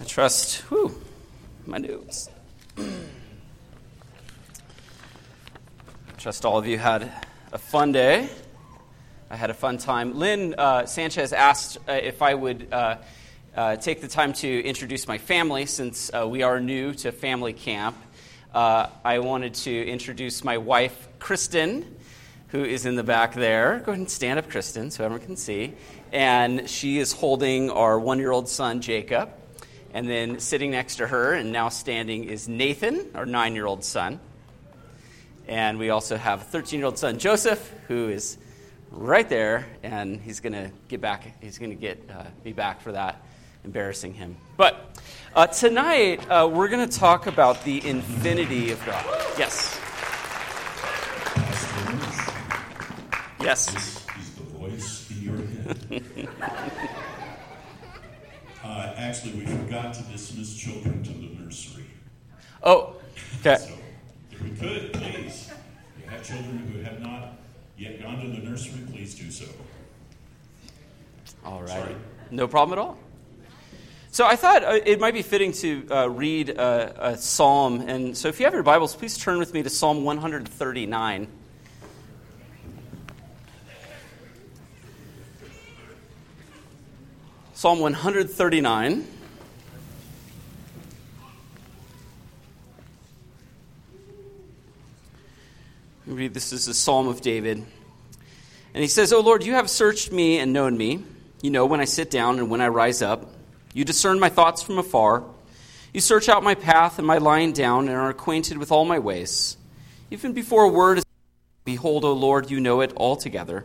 I trust, whew, my notes. trust all of you had a fun day. I had a fun time. Lynn uh, Sanchez asked uh, if I would uh, uh take the time to introduce my family since uh, we are new to family camp. Uh, I wanted to introduce my wife, Kristen, who is in the back there. Go ahead and stand up, Kristen, so everyone can see. And she is holding our one year old son, Jacob. And then sitting next to her and now standing is Nathan, our nine year old son. And we also have a 13 year old son, Joseph, who is right there. And he's going to get back, he's going to get uh, be back for that, embarrassing him. But uh, tonight, uh, we're going to talk about the infinity of God. Yes. Yes. Is the voice in your head? Uh, actually, we forgot to dismiss children to the nursery. Oh, okay. So, if we could, please, if you have children who have not yet gone to the nursery, please do so. All right. No problem at all. So I thought uh, it might be fitting to uh, read a, a psalm. And so if you have your Bibles, please turn with me to Psalm 139. Psalm 139. Read this is a psalm of David. And he says, O Lord, you have searched me and known me. You know when I sit down and when I rise up. You discern my thoughts from afar. You search out my path and my lying down and are acquainted with all my ways. Even before a word is behold, O Lord, you know it altogether.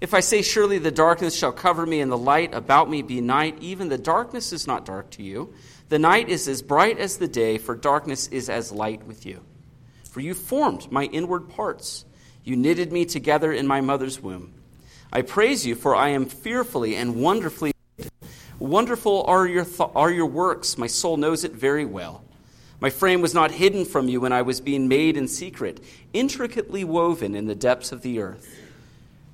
If I say, Surely the darkness shall cover me, and the light about me be night, even the darkness is not dark to you. The night is as bright as the day, for darkness is as light with you. For you formed my inward parts, you knitted me together in my mother's womb. I praise you, for I am fearfully and wonderfully. Wonderful are your, th- are your works, my soul knows it very well. My frame was not hidden from you when I was being made in secret, intricately woven in the depths of the earth.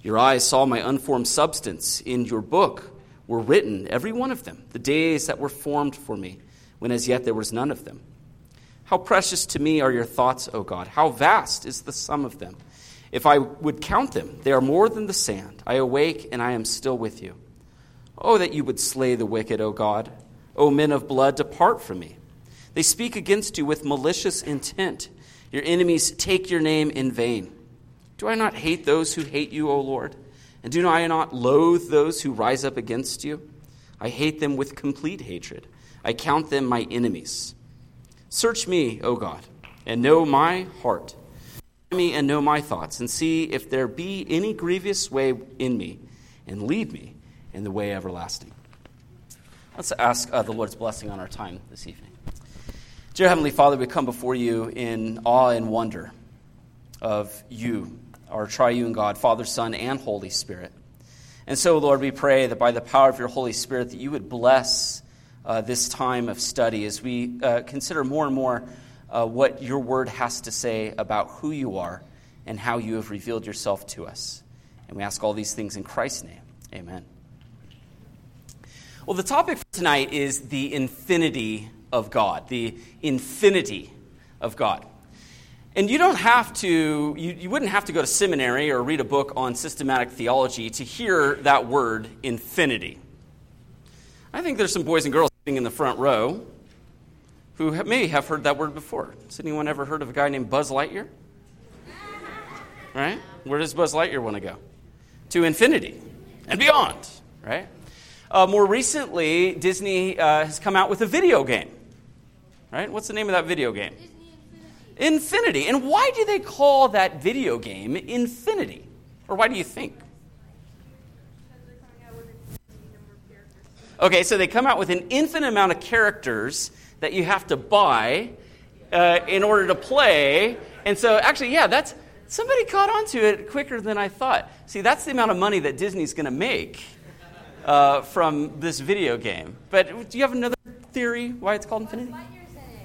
Your eyes saw my unformed substance. In your book were written, every one of them, the days that were formed for me, when as yet there was none of them. How precious to me are your thoughts, O God! How vast is the sum of them! If I would count them, they are more than the sand. I awake, and I am still with you. Oh, that you would slay the wicked, O God! O men of blood, depart from me. They speak against you with malicious intent. Your enemies take your name in vain. Do I not hate those who hate you, O Lord? And do I not loathe those who rise up against you? I hate them with complete hatred. I count them my enemies. Search me, O God, and know my heart. Try me and know my thoughts, and see if there be any grievous way in me, and lead me in the way everlasting. Let's ask uh, the Lord's blessing on our time this evening. Dear Heavenly Father, we come before you in awe and wonder of you our triune God, Father, Son, and Holy Spirit. And so, Lord, we pray that by the power of your Holy Spirit, that you would bless uh, this time of study as we uh, consider more and more uh, what your word has to say about who you are and how you have revealed yourself to us. And we ask all these things in Christ's name. Amen. Well, the topic for tonight is the infinity of God, the infinity of God. And you don't have to, you, you wouldn't have to go to seminary or read a book on systematic theology to hear that word, infinity. I think there's some boys and girls sitting in the front row who may have heard that word before. Has anyone ever heard of a guy named Buzz Lightyear? Right? Where does Buzz Lightyear want to go? To infinity and beyond, right? Uh, more recently, Disney uh, has come out with a video game. Right? What's the name of that video game? Infinity. And why do they call that video game Infinity? Or why do you think? Okay, so they come out with an infinite amount of characters that you have to buy, uh, in order to play. And so, actually, yeah, that's somebody caught on to it quicker than I thought. See, that's the amount of money that Disney's going to make uh, from this video game. But do you have another theory why it's called Infinity?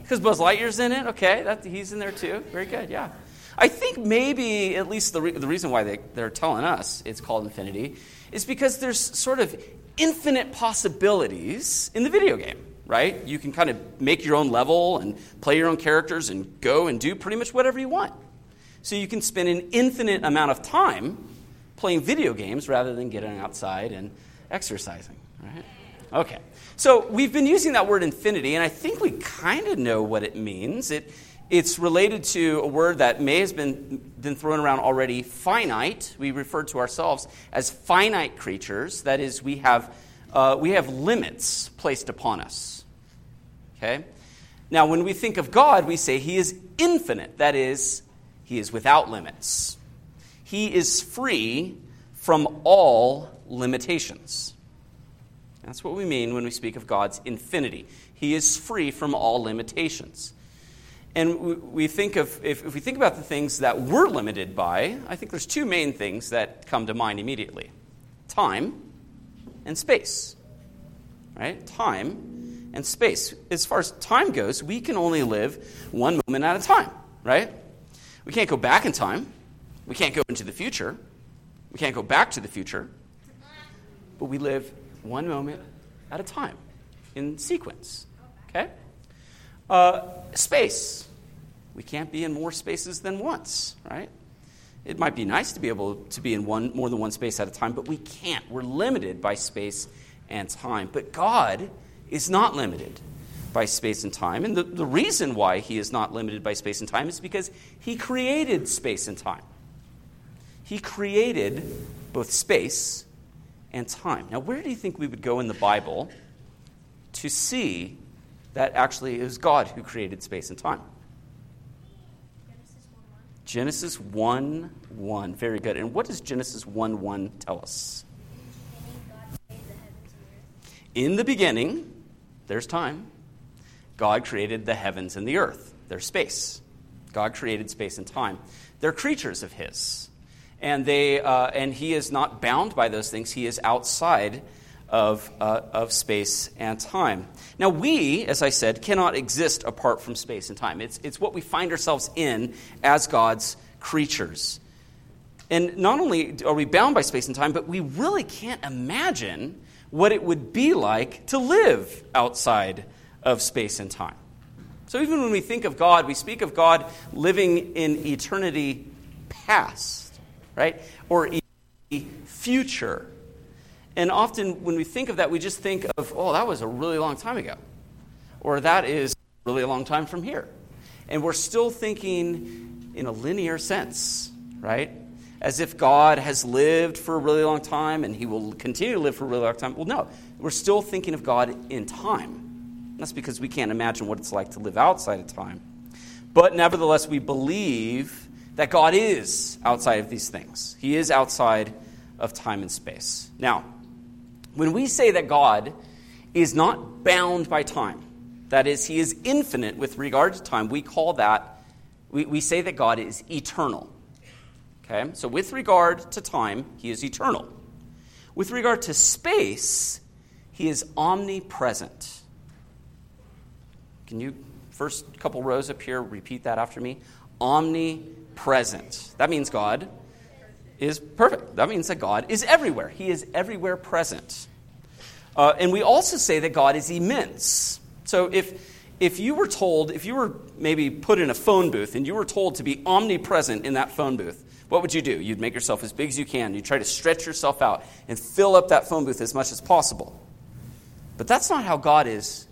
Because Buzz Lightyear's in it. Okay, that, he's in there too. Very good. Yeah. I think maybe at least the, re- the reason why they, they're telling us it's called Infinity is because there's sort of infinite possibilities in the video game, right? You can kind of make your own level and play your own characters and go and do pretty much whatever you want. So you can spend an infinite amount of time playing video games rather than getting outside and exercising, right? Okay. So we've been using that word infinity, and I think we kind of know what it means. It, it's related to a word that may have been, been thrown around already finite. We refer to ourselves as finite creatures. That is, we have, uh, we have limits placed upon us. Okay? Now, when we think of God, we say He is infinite. That is, He is without limits. He is free from all limitations. That's what we mean when we speak of God's infinity. He is free from all limitations. And we think of, if, we think about the things that we're limited by, I think there's two main things that come to mind immediately time and space. Right? Time and space. As far as time goes, we can only live one moment at a time, right? We can't go back in time. We can't go into the future. We can't go back to the future. But we live one moment at a time in sequence. Okay? Uh, space. We can't be in more spaces than once, right? It might be nice to be able to be in one, more than one space at a time, but we can't. We're limited by space and time. But God is not limited by space and time. And the, the reason why He is not limited by space and time is because He created space and time. He created both space and time. Now, where do you think we would go in the Bible to see that actually it was God who created space and time? Genesis 1 1. Very good. And what does Genesis 1 1 tell us? In the beginning, there's time. God created the heavens and the earth. There's space. God created space and time. They're creatures of His and, they, uh, and he is not bound by those things. He is outside of, uh, of space and time. Now, we, as I said, cannot exist apart from space and time. It's, it's what we find ourselves in as God's creatures. And not only are we bound by space and time, but we really can't imagine what it would be like to live outside of space and time. So, even when we think of God, we speak of God living in eternity past right? Or the future. And often when we think of that, we just think of, oh, that was a really long time ago. Or that is really a long time from here. And we're still thinking in a linear sense, right? As if God has lived for a really long time and he will continue to live for a really long time. Well, no, we're still thinking of God in time. That's because we can't imagine what it's like to live outside of time. But nevertheless, we believe that God is outside of these things. He is outside of time and space. Now, when we say that God is not bound by time, that is, he is infinite with regard to time, we call that, we, we say that God is eternal. Okay? So, with regard to time, he is eternal. With regard to space, he is omnipresent. Can you, first couple rows up here, repeat that after me? Omnipresent present. That means God is perfect. That means that God is everywhere. He is everywhere present. Uh, and we also say that God is immense. So if, if you were told, if you were maybe put in a phone booth and you were told to be omnipresent in that phone booth, what would you do? You'd make yourself as big as you can. You'd try to stretch yourself out and fill up that phone booth as much as possible. But that's not how God is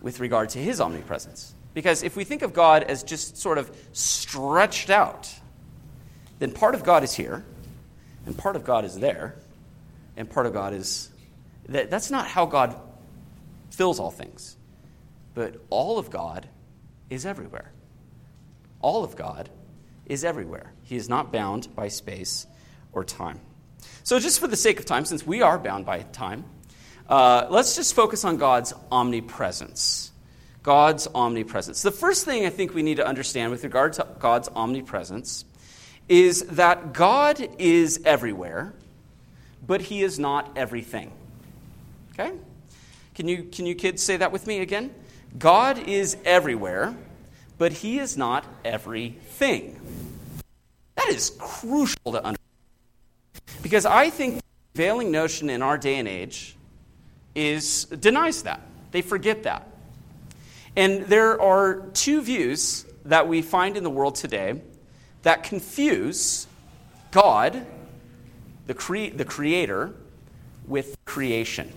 with regard to his omnipresence. Because if we think of God as just sort of stretched out, then part of God is here, and part of God is there, and part of God is. That, that's not how God fills all things. But all of God is everywhere. All of God is everywhere. He is not bound by space or time. So, just for the sake of time, since we are bound by time, uh, let's just focus on God's omnipresence. God's omnipresence. The first thing I think we need to understand with regard to God's omnipresence is that God is everywhere, but he is not everything. Okay? Can you, can you kids say that with me again? God is everywhere, but he is not everything. That is crucial to understand. Because I think the prevailing notion in our day and age is denies that. They forget that. And there are two views that we find in the world today that confuse God, the, cre- the creator, with creation.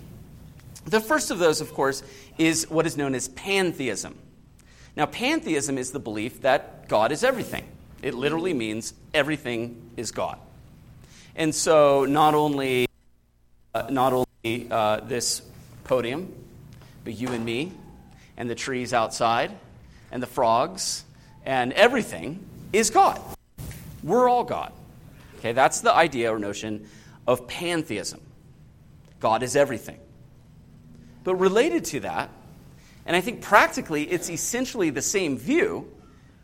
The first of those, of course, is what is known as pantheism. Now, pantheism is the belief that God is everything. It literally means everything is God. And so, not only, uh, not only uh, this podium, but you and me, and the trees outside, and the frogs, and everything is God. We're all God. Okay, that's the idea or notion of pantheism. God is everything. But related to that, and I think practically it's essentially the same view,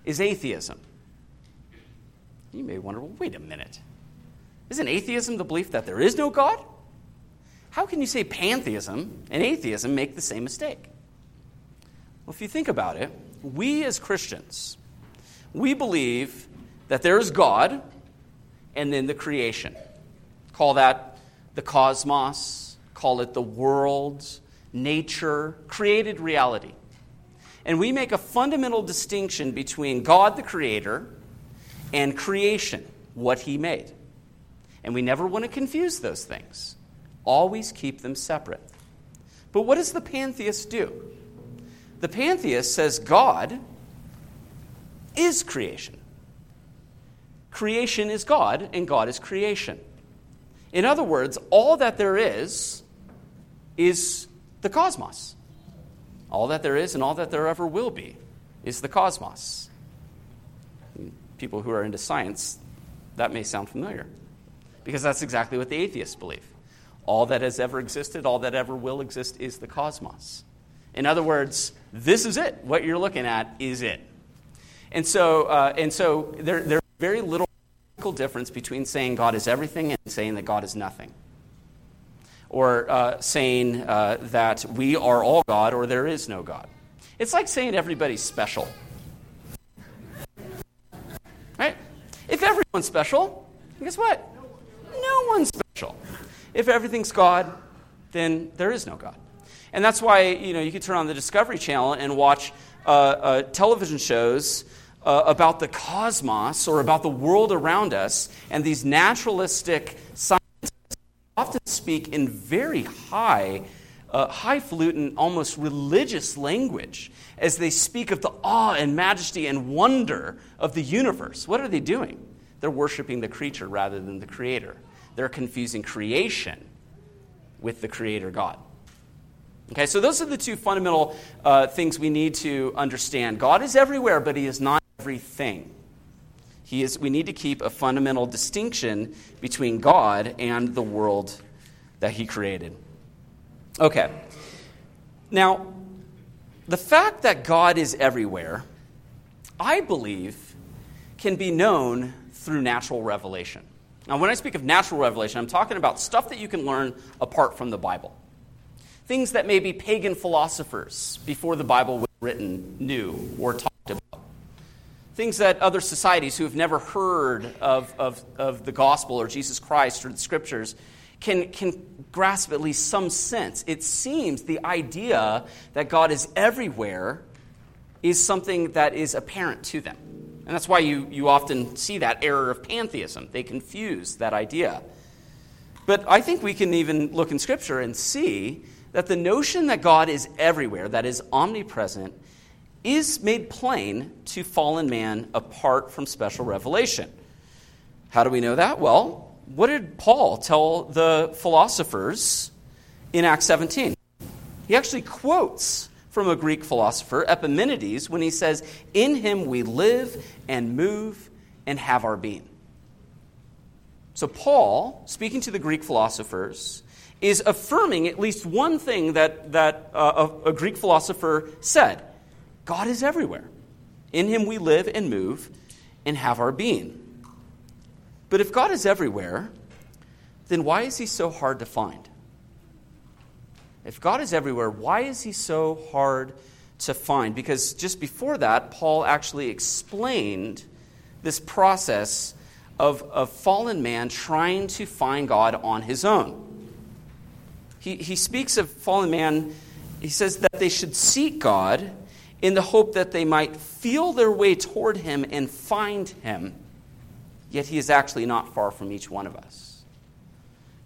is atheism. You may wonder, well, wait a minute. Isn't atheism the belief that there is no God? How can you say pantheism and atheism make the same mistake? Well, if you think about it, we as Christians, we believe that there is God and then the creation. Call that the cosmos, call it the world, nature, created reality. And we make a fundamental distinction between God the creator and creation, what he made. And we never want to confuse those things. Always keep them separate. But what does the pantheist do? The pantheist says God is creation. Creation is God, and God is creation. In other words, all that there is is the cosmos. All that there is and all that there ever will be is the cosmos. People who are into science, that may sound familiar because that's exactly what the atheists believe. All that has ever existed, all that ever will exist is the cosmos. In other words, this is it. What you're looking at is it. And so, uh, and so there, there's very little difference between saying God is everything and saying that God is nothing. Or uh, saying uh, that we are all God or there is no God. It's like saying everybody's special. Right? If everyone's special, guess what? No one's special. If everything's God, then there is no God. And that's why you know you could turn on the Discovery Channel and watch uh, uh, television shows uh, about the cosmos or about the world around us, and these naturalistic scientists often speak in very high, uh, highfalutin, almost religious language as they speak of the awe and majesty and wonder of the universe. What are they doing? They're worshiping the creature rather than the creator. They're confusing creation with the creator God. Okay, so those are the two fundamental uh, things we need to understand. God is everywhere, but He is not everything. He is, we need to keep a fundamental distinction between God and the world that He created. Okay, now, the fact that God is everywhere, I believe, can be known through natural revelation. Now, when I speak of natural revelation, I'm talking about stuff that you can learn apart from the Bible things that maybe pagan philosophers before the Bible was written knew or talked about. Things that other societies who have never heard of, of, of the gospel or Jesus Christ or the scriptures can, can grasp at least some sense. It seems the idea that God is everywhere is something that is apparent to them. And that's why you, you often see that error of pantheism. They confuse that idea. But I think we can even look in Scripture and see that the notion that God is everywhere, that is omnipresent, is made plain to fallen man apart from special revelation. How do we know that? Well, what did Paul tell the philosophers in Acts 17? He actually quotes from a Greek philosopher, Epimenides, when he says, In him we live and move and have our being. So, Paul, speaking to the Greek philosophers, is affirming at least one thing that, that uh, a, a Greek philosopher said God is everywhere. In him we live and move and have our being. But if God is everywhere, then why is he so hard to find? If God is everywhere, why is he so hard to find? Because just before that, Paul actually explained this process of, of fallen man trying to find God on his own. He, he speaks of fallen man, he says that they should seek God in the hope that they might feel their way toward him and find him, yet he is actually not far from each one of us.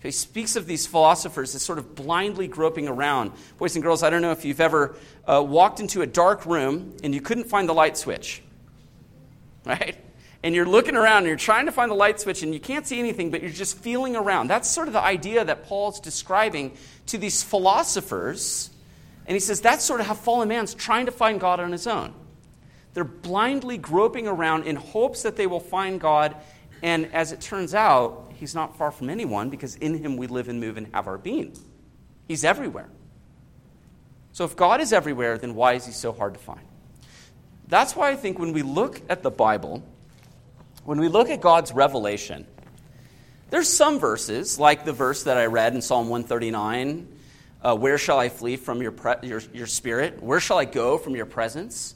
He speaks of these philosophers as sort of blindly groping around. Boys and girls, I don't know if you've ever uh, walked into a dark room and you couldn't find the light switch, right? And you're looking around and you're trying to find the light switch and you can't see anything, but you're just feeling around. That's sort of the idea that Paul's describing to these philosophers. And he says that's sort of how fallen man's trying to find God on his own. They're blindly groping around in hopes that they will find God. And as it turns out, he's not far from anyone because in him we live and move and have our being. He's everywhere. So if God is everywhere, then why is he so hard to find? That's why I think when we look at the Bible, when we look at God's revelation, there's some verses, like the verse that I read in Psalm 139 uh, Where shall I flee from your, pre- your, your spirit? Where shall I go from your presence?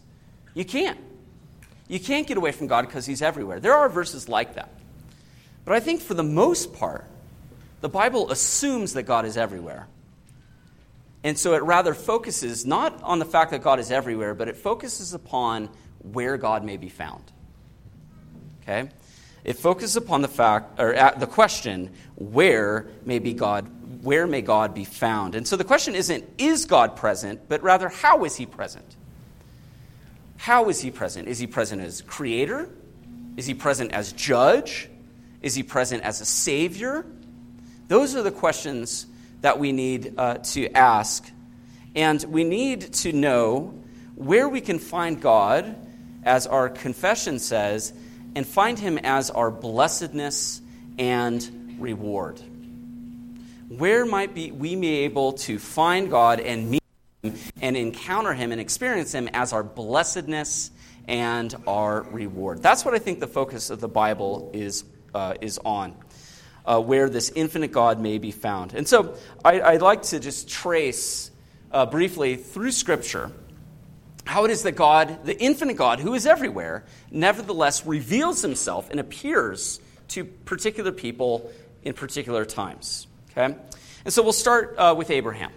You can't. You can't get away from God because He's everywhere. There are verses like that. But I think for the most part, the Bible assumes that God is everywhere. And so it rather focuses not on the fact that God is everywhere, but it focuses upon where God may be found. Okay? It focuses upon the fact or the question, where may be God where may God be found? And so the question isn't is God present, but rather how is he present? How is he present? Is he present as creator? Is he present as judge? Is he present as a savior? Those are the questions that we need uh, to ask. And we need to know where we can find God, as our confession says, and find him as our blessedness and reward. Where might be, we be able to find God and meet him and encounter him and experience him as our blessedness and our reward? That's what I think the focus of the Bible is uh, is on, uh, where this infinite God may be found. And so I, would like to just trace uh, briefly through Scripture how it is that God, the infinite God who is everywhere, nevertheless reveals himself and appears to particular people in particular times. Okay? And so we'll start uh, with Abraham.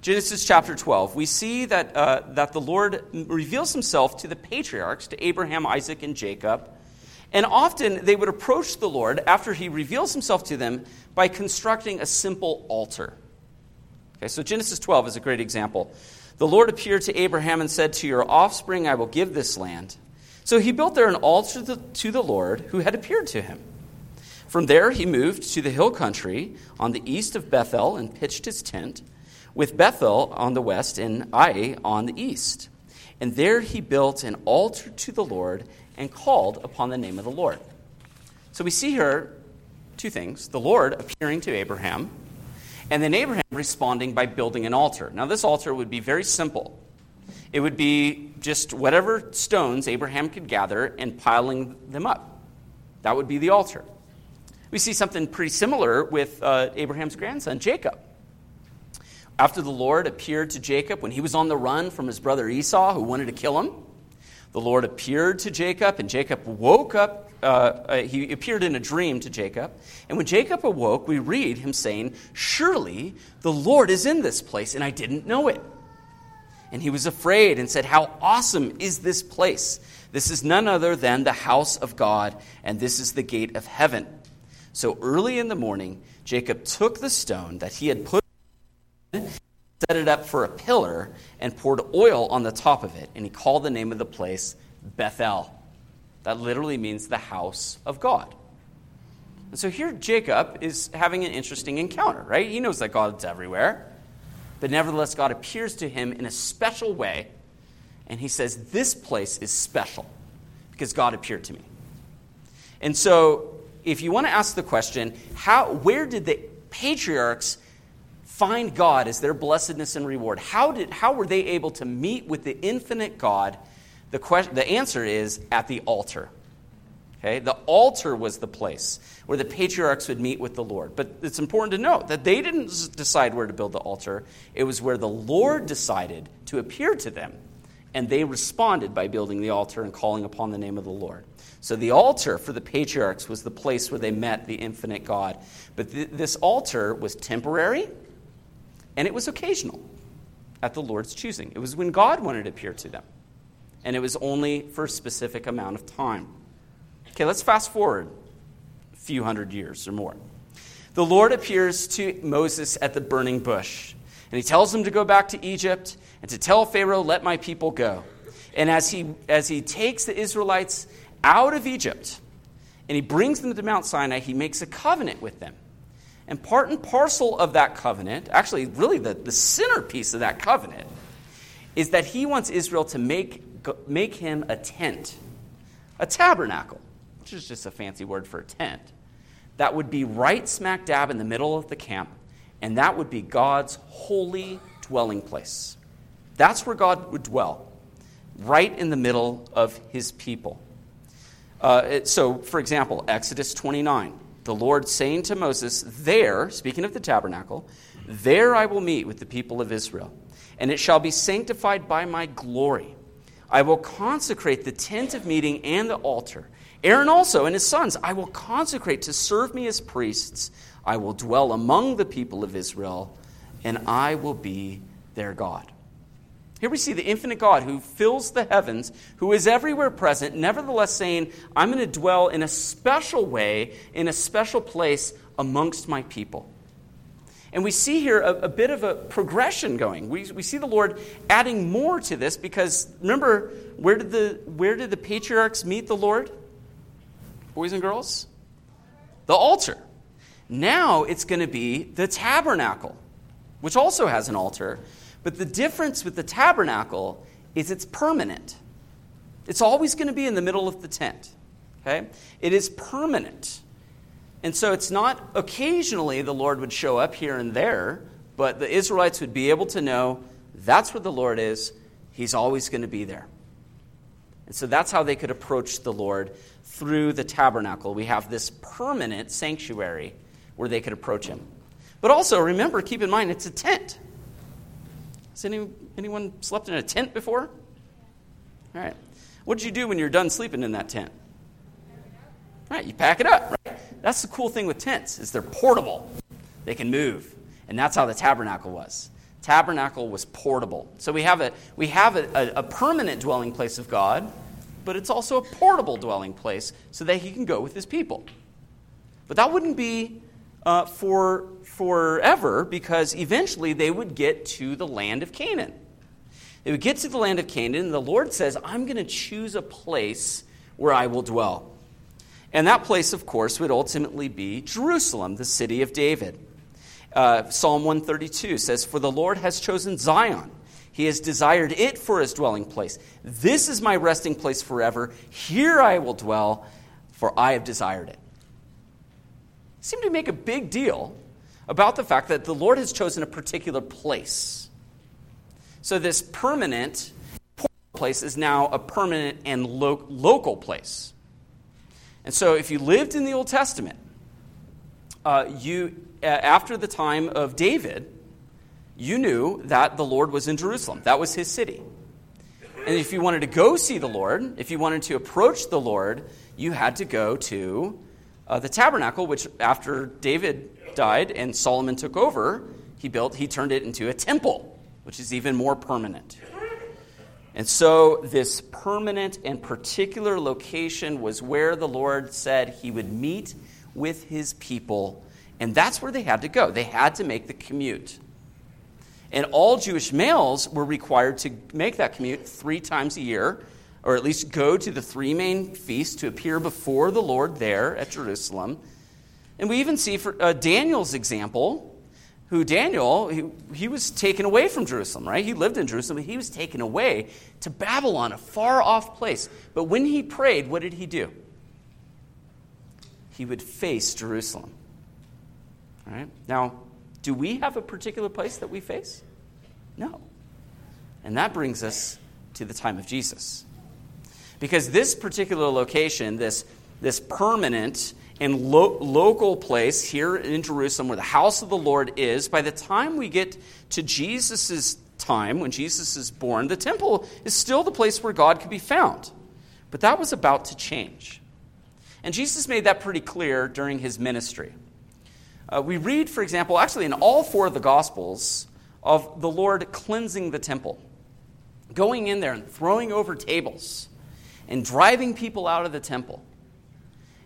Genesis chapter 12, we see that, uh, that the Lord reveals himself to the patriarchs, to Abraham, Isaac, and Jacob, and often they would approach the Lord after he reveals himself to them by constructing a simple altar. Okay, so Genesis 12 is a great example. The Lord appeared to Abraham and said, To your offspring I will give this land. So he built there an altar to the Lord who had appeared to him. From there he moved to the hill country on the east of Bethel and pitched his tent, with Bethel on the west and Ai on the east. And there he built an altar to the Lord and called upon the name of the Lord. So we see here two things the Lord appearing to Abraham, and then Abraham responding by building an altar. Now, this altar would be very simple. It would be just whatever stones Abraham could gather and piling them up. That would be the altar. We see something pretty similar with uh, Abraham's grandson, Jacob. After the Lord appeared to Jacob when he was on the run from his brother Esau, who wanted to kill him, the Lord appeared to Jacob, and Jacob woke up. Uh, uh, he appeared in a dream to Jacob. And when Jacob awoke, we read him saying, Surely the Lord is in this place, and I didn't know it. And he was afraid and said, How awesome is this place! This is none other than the house of God, and this is the gate of heaven. So early in the morning, Jacob took the stone that he had put set it up for a pillar, and poured oil on the top of it. And he called the name of the place Bethel. That literally means the house of God. And so here Jacob is having an interesting encounter, right? He knows that God's everywhere. But nevertheless, God appears to him in a special way. And he says, This place is special because God appeared to me. And so, if you want to ask the question, how, where did the patriarchs find God as their blessedness and reward. How, did, how were they able to meet with the infinite God? The, question, the answer is at the altar. Okay? The altar was the place where the patriarchs would meet with the Lord. But it's important to note that they didn't decide where to build the altar, it was where the Lord decided to appear to them. And they responded by building the altar and calling upon the name of the Lord. So the altar for the patriarchs was the place where they met the infinite God. But th- this altar was temporary and it was occasional at the Lord's choosing. It was when God wanted to appear to them. And it was only for a specific amount of time. Okay, let's fast forward a few hundred years or more. The Lord appears to Moses at the burning bush, and he tells him to go back to Egypt and to tell Pharaoh, Let my people go. And as he, as he takes the Israelites out of Egypt and he brings them to Mount Sinai, he makes a covenant with them. And part and parcel of that covenant, actually, really the, the centerpiece of that covenant, is that he wants Israel to make, make him a tent, a tabernacle, which is just a fancy word for a tent, that would be right smack dab in the middle of the camp, and that would be God's holy dwelling place. That's where God would dwell, right in the middle of his people. Uh, so, for example, Exodus 29, the Lord saying to Moses, There, speaking of the tabernacle, there I will meet with the people of Israel, and it shall be sanctified by my glory. I will consecrate the tent of meeting and the altar. Aaron also and his sons I will consecrate to serve me as priests. I will dwell among the people of Israel, and I will be their God. Here we see the infinite God who fills the heavens, who is everywhere present, nevertheless saying, I'm going to dwell in a special way, in a special place amongst my people. And we see here a, a bit of a progression going. We, we see the Lord adding more to this because remember, where did, the, where did the patriarchs meet the Lord? Boys and girls? The altar. Now it's going to be the tabernacle, which also has an altar. But the difference with the tabernacle is it's permanent. It's always going to be in the middle of the tent. Okay? It is permanent. And so it's not occasionally the Lord would show up here and there, but the Israelites would be able to know that's where the Lord is. He's always going to be there. And so that's how they could approach the Lord through the tabernacle. We have this permanent sanctuary where they could approach him. But also, remember, keep in mind, it's a tent. Has any, anyone slept in a tent before? All right. What did you do when you're done sleeping in that tent? All right, you pack it up, right? That's the cool thing with tents is they're portable. They can move. And that's how the tabernacle was. Tabernacle was portable. So we have a we have a, a, a permanent dwelling place of God, but it's also a portable dwelling place so that he can go with his people. But that wouldn't be uh, for forever because eventually they would get to the land of Canaan. They would get to the land of Canaan, and the Lord says, I'm going to choose a place where I will dwell. And that place, of course, would ultimately be Jerusalem, the city of David. Uh, Psalm 132 says, For the Lord has chosen Zion. He has desired it for his dwelling place. This is my resting place forever. Here I will dwell, for I have desired it. Seem to make a big deal about the fact that the Lord has chosen a particular place. So, this permanent place is now a permanent and lo- local place. And so, if you lived in the Old Testament, uh, you, after the time of David, you knew that the Lord was in Jerusalem. That was his city. And if you wanted to go see the Lord, if you wanted to approach the Lord, you had to go to uh, the tabernacle, which after David died and Solomon took over, he built, he turned it into a temple, which is even more permanent. And so, this permanent and particular location was where the Lord said he would meet with his people. And that's where they had to go. They had to make the commute. And all Jewish males were required to make that commute three times a year, or at least go to the three main feasts to appear before the Lord there at Jerusalem. And we even see for uh, Daniel's example, who Daniel, he, he was taken away from Jerusalem, right? He lived in Jerusalem, but he was taken away to Babylon, a far off place. But when he prayed, what did he do? He would face Jerusalem. All right? Now, Do we have a particular place that we face? No. And that brings us to the time of Jesus. Because this particular location, this, this permanent and lo- local place here in Jerusalem where the house of the Lord is, by the time we get to Jesus' time, when Jesus is born, the temple is still the place where God could be found. But that was about to change. And Jesus made that pretty clear during his ministry. Uh, we read, for example, actually in all four of the Gospels, of the Lord cleansing the temple, going in there and throwing over tables and driving people out of the temple.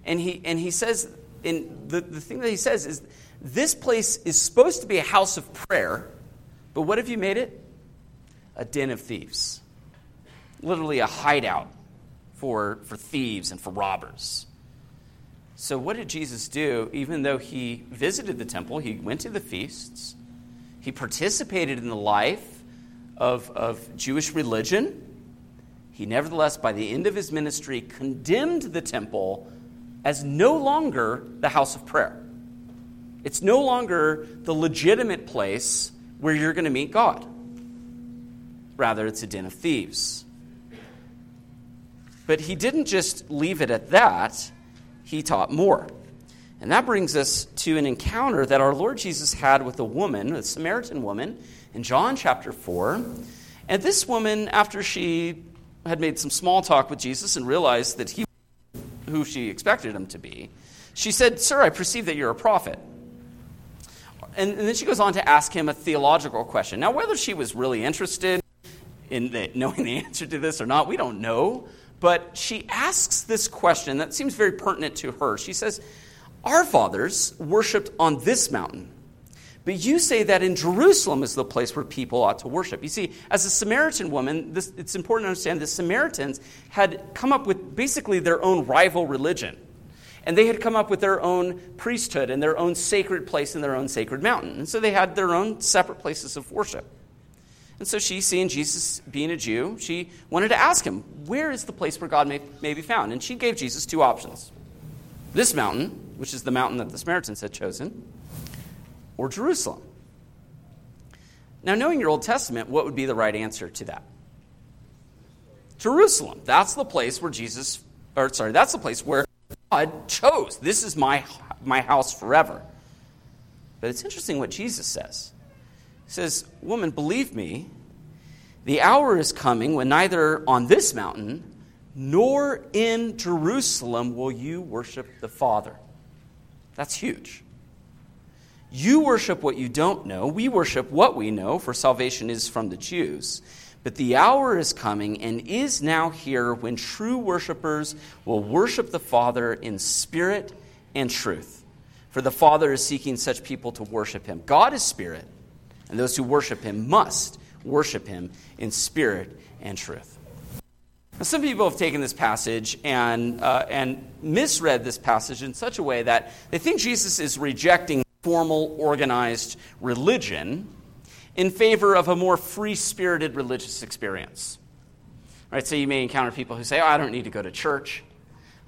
And he, and he says, and the, the thing that he says is, this place is supposed to be a house of prayer, but what have you made it? A den of thieves. Literally a hideout for, for thieves and for robbers. So, what did Jesus do? Even though he visited the temple, he went to the feasts, he participated in the life of, of Jewish religion. He nevertheless, by the end of his ministry, condemned the temple as no longer the house of prayer. It's no longer the legitimate place where you're going to meet God. Rather, it's a den of thieves. But he didn't just leave it at that he taught more. And that brings us to an encounter that our Lord Jesus had with a woman, a Samaritan woman, in John chapter 4. And this woman, after she had made some small talk with Jesus and realized that he who she expected him to be, she said, Sir, I perceive that you're a prophet. And, and then she goes on to ask him a theological question. Now, whether she was really interested in the, knowing the answer to this or not, we don't know. But she asks this question that seems very pertinent to her. She says, Our fathers worshiped on this mountain, but you say that in Jerusalem is the place where people ought to worship. You see, as a Samaritan woman, this, it's important to understand the Samaritans had come up with basically their own rival religion. And they had come up with their own priesthood and their own sacred place and their own sacred mountain. And so they had their own separate places of worship. And so she, seeing Jesus being a Jew, she wanted to ask him, Where is the place where God may, may be found? And she gave Jesus two options this mountain, which is the mountain that the Samaritans had chosen, or Jerusalem. Now, knowing your Old Testament, what would be the right answer to that? Jerusalem. That's the place where Jesus, or sorry, that's the place where God chose. This is my, my house forever. But it's interesting what Jesus says. He says, Woman, believe me, the hour is coming when neither on this mountain nor in Jerusalem will you worship the Father. That's huge. You worship what you don't know. We worship what we know, for salvation is from the Jews. But the hour is coming and is now here when true worshipers will worship the Father in spirit and truth. For the Father is seeking such people to worship him. God is spirit, and those who worship him must worship him in spirit and truth. Now, some people have taken this passage and, uh, and misread this passage in such a way that they think Jesus is rejecting formal, organized religion in favor of a more free spirited religious experience. Right, so you may encounter people who say, oh, I don't need to go to church.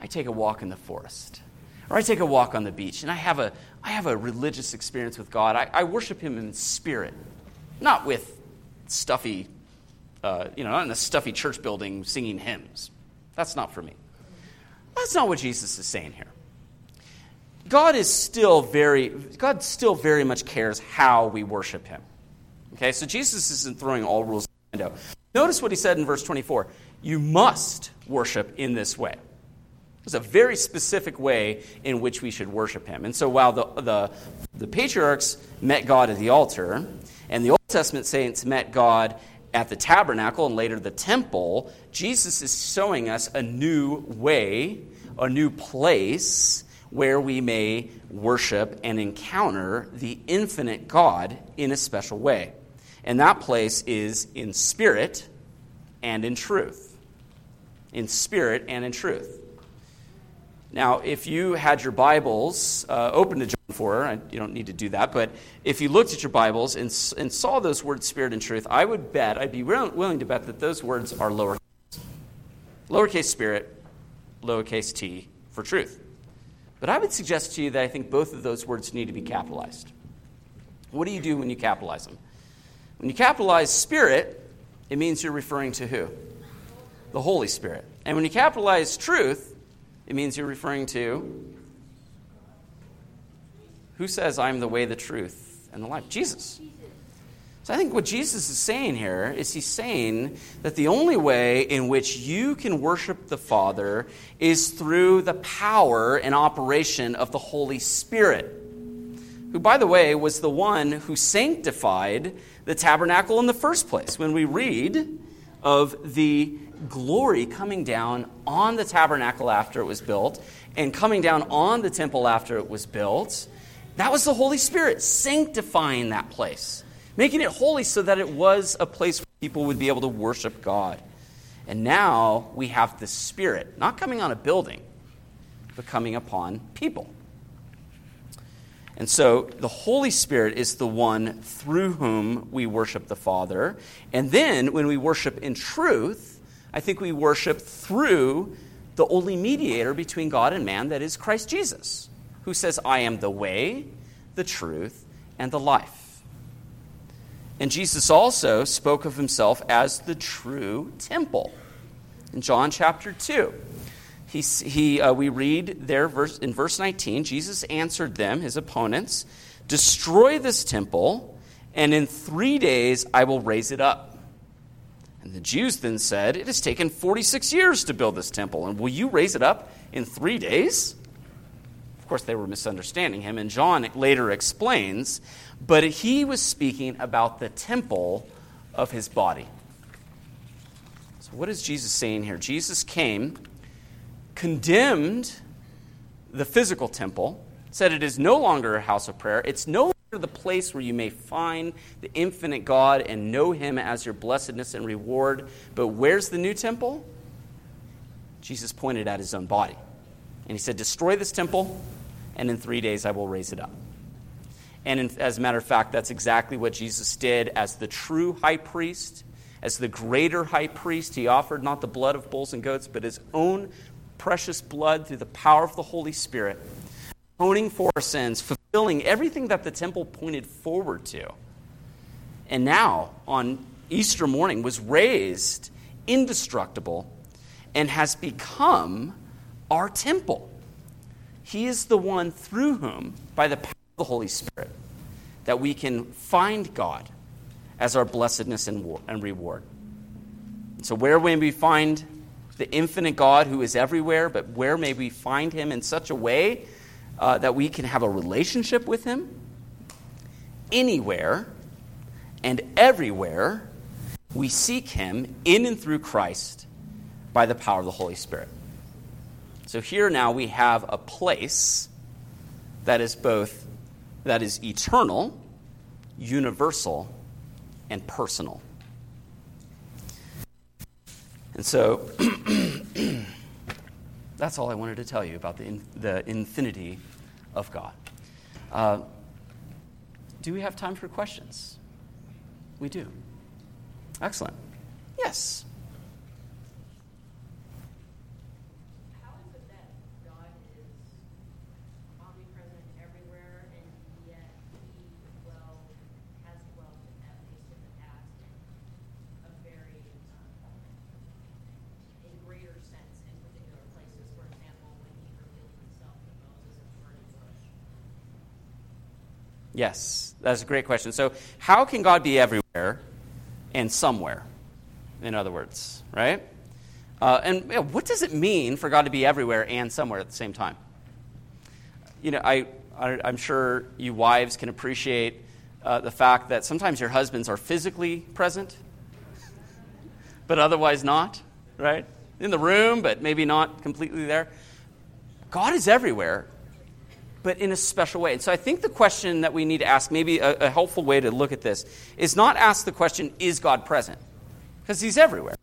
I take a walk in the forest. Or I take a walk on the beach and I have a, I have a religious experience with God. I, I worship Him in spirit, not with stuffy, uh, you know, not in a stuffy church building singing hymns. That's not for me. That's not what Jesus is saying here. God is still very, God still very much cares how we worship Him. Okay, so Jesus isn't throwing all rules out the window. Notice what he said in verse 24 you must worship in this way. There's a very specific way in which we should worship him. And so while the, the, the patriarchs met God at the altar, and the Old Testament saints met God at the tabernacle and later the temple, Jesus is showing us a new way, a new place where we may worship and encounter the infinite God in a special way. And that place is in spirit and in truth. In spirit and in truth. Now, if you had your Bibles uh, open to John 4, you don't need to do that, but if you looked at your Bibles and, and saw those words, spirit and truth, I would bet, I'd be willing to bet that those words are lowercase. Lowercase spirit, lowercase t for truth. But I would suggest to you that I think both of those words need to be capitalized. What do you do when you capitalize them? When you capitalize Spirit, it means you're referring to who? The Holy Spirit. And when you capitalize truth, it means you're referring to who says, I'm the way, the truth, and the life? Jesus. So I think what Jesus is saying here is he's saying that the only way in which you can worship the Father is through the power and operation of the Holy Spirit, who, by the way, was the one who sanctified the tabernacle in the first place. When we read of the glory coming down on the tabernacle after it was built and coming down on the temple after it was built, that was the Holy Spirit sanctifying that place, making it holy so that it was a place where people would be able to worship God. And now we have the Spirit, not coming on a building, but coming upon people. And so the Holy Spirit is the one through whom we worship the Father. And then when we worship in truth, I think we worship through the only mediator between God and man, that is Christ Jesus, who says, I am the way, the truth, and the life. And Jesus also spoke of himself as the true temple in John chapter 2. He, he, uh, we read there verse, in verse 19 Jesus answered them, his opponents, Destroy this temple, and in three days I will raise it up. And the Jews then said, It has taken 46 years to build this temple, and will you raise it up in three days? Of course, they were misunderstanding him, and John later explains, but he was speaking about the temple of his body. So, what is Jesus saying here? Jesus came condemned the physical temple, said it is no longer a house of prayer. It's no longer the place where you may find the infinite God and know Him as your blessedness and reward. But where's the new temple? Jesus pointed at His own body. And He said, Destroy this temple, and in three days I will raise it up. And in, as a matter of fact, that's exactly what Jesus did as the true high priest. As the greater high priest, he offered not the blood of bulls and goats, but his own precious blood through the power of the Holy Spirit, atoning for our sins, fulfilling everything that the temple pointed forward to. And now, on Easter morning, was raised indestructible and has become our temple. He is the one through whom, by the power of the Holy Spirit, that we can find God as our blessedness and reward. So, where may we find the infinite God who is everywhere, but where may we find him in such a way uh, that we can have a relationship with him? Anywhere and everywhere, we seek him in and through Christ by the power of the Holy Spirit. So here now we have a place that is both that is eternal, universal, and personal. And so that's all I wanted to tell you about the, in, the infinity of God. Uh, do we have time for questions? We do. Excellent. Yes. Yes, that's a great question. So, how can God be everywhere and somewhere? In other words, right? Uh, and you know, what does it mean for God to be everywhere and somewhere at the same time? You know, I, I, am sure you wives can appreciate uh, the fact that sometimes your husbands are physically present, but otherwise not, right? In the room, but maybe not completely there. God is everywhere, but in a special way. And so I think the question that we need to ask, maybe a, a helpful way to look at this, is not ask the question, is God present? Because he's everywhere.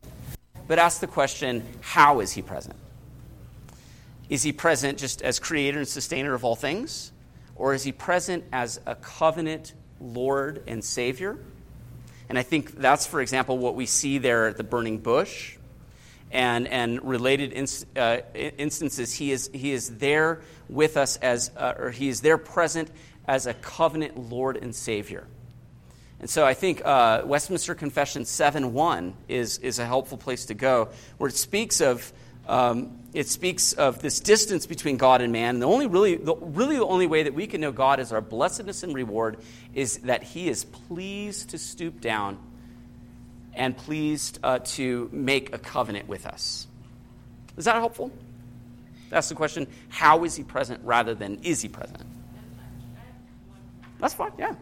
But ask the question, how is he present? Is he present just as creator and sustainer of all things? Or is he present as a covenant Lord and Savior? And I think that's, for example, what we see there at the burning bush and, and related inst, uh, instances. He is, he is there with us as, uh, or he is there present as a covenant Lord and Savior. And so I think uh, Westminster Confession 7.1 is, is a helpful place to go, where it speaks of um, it speaks of this distance between God and man. And the only really, the, really the only way that we can know God as our blessedness and reward is that He is pleased to stoop down and pleased uh, to make a covenant with us. Is that helpful? That's the question. How is He present rather than is He present? That's fine, yeah.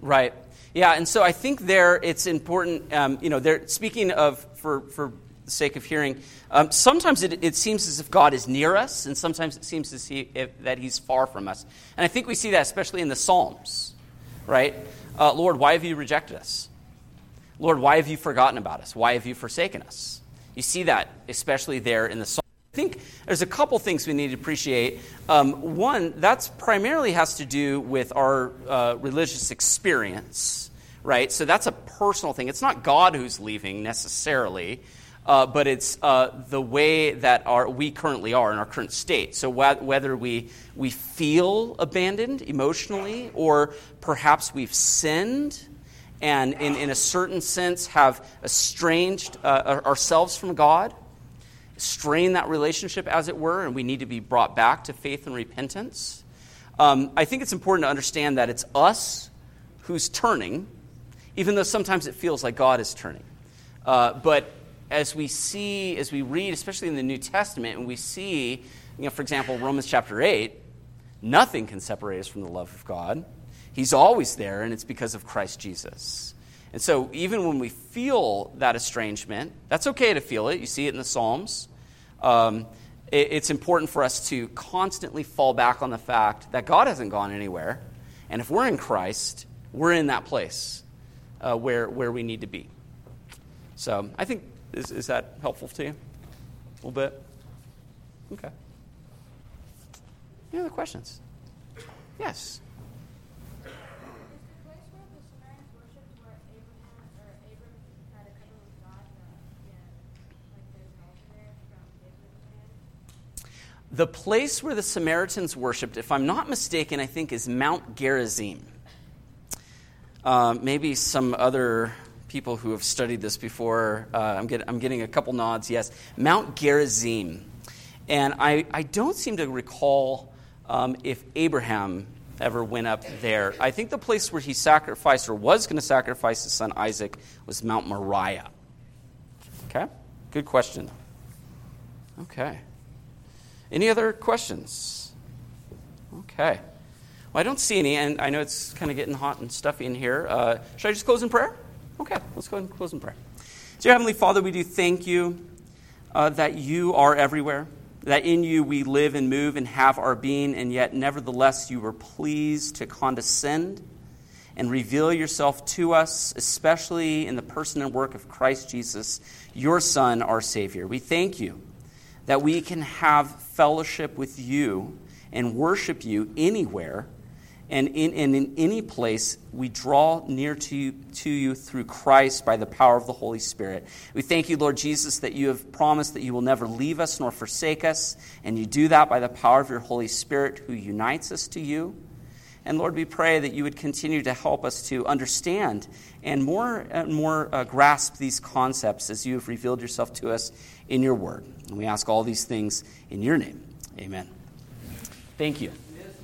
Right. Yeah, and so I think there it's important, um, you know, they're speaking of, for, for the sake of hearing, um, sometimes it, it, seems as if God is near us, and sometimes it seems to see if, that he's far from us. And I think we see that especially in the Psalms, right? Uh, Lord, why have you rejected us? Lord, why have you forgotten about us? Why have you forsaken us? You see that especially there in the Psalms. I think there's a couple things we need to appreciate. Um, one, that's primarily has to do with our uh, religious experience, right? So that's a personal thing. It's not God who's leaving necessarily, uh, but it's uh, the way that our, we currently are in our current state. So wh- whether we, we feel abandoned emotionally, or perhaps we've sinned and, in, in a certain sense, have estranged uh, ourselves from God strain that relationship, as it were, and we need to be brought back to faith and repentance. Um, I think it's important to understand that it's us who's turning, even though sometimes it feels like God is turning. Uh, but as we see, as we read, especially in the New Testament, and we see, you know, for example, Romans chapter 8, nothing can separate us from the love of God. He's always there, and it's because of Christ Jesus. And so, even when we feel that estrangement, that's okay to feel it. You see it in the Psalms um, it, it's important for us to constantly fall back on the fact that God hasn't gone anywhere. And if we're in Christ, we're in that place uh, where, where we need to be. So I think, is, is that helpful to you? A little bit? Okay. Any other questions? Yes. The place where the Samaritans worshiped, if I'm not mistaken, I think is Mount Gerizim. Uh, maybe some other people who have studied this before, uh, I'm, get, I'm, getting a couple nods, yes. Mount Gerizim. And I, I don't seem to recall um, if Abraham ever went up there. I think the place where he sacrificed or was going to sacrifice his son Isaac was Mount Moriah. Okay? Good question. Okay. Any other questions? Okay. Well, I don't see any, and I know it's kind of getting hot and stuffy in here. Uh, should I just close in prayer? Okay, let's go ahead and close in prayer. Dear Heavenly Father, we do thank you uh, that you are everywhere, that in you we live and move and have our being, and yet nevertheless you were pleased to condescend and reveal yourself to us, especially in the person and work of Christ Jesus, your Son, our Savior. We thank you that we can have fellowship with you and worship you anywhere and in, and in any place we draw near to you, to you through Christ by the power of the Holy Spirit. We thank you, Lord Jesus, that you have promised that you will never leave us nor forsake us, and you do that by the power of your Holy Spirit who unites us to you. And Lord, we pray that you would continue to help us to understand and more and more uh, grasp these concepts as you have revealed yourself to us in your word. And we ask all these things in your name. Amen. Thank you.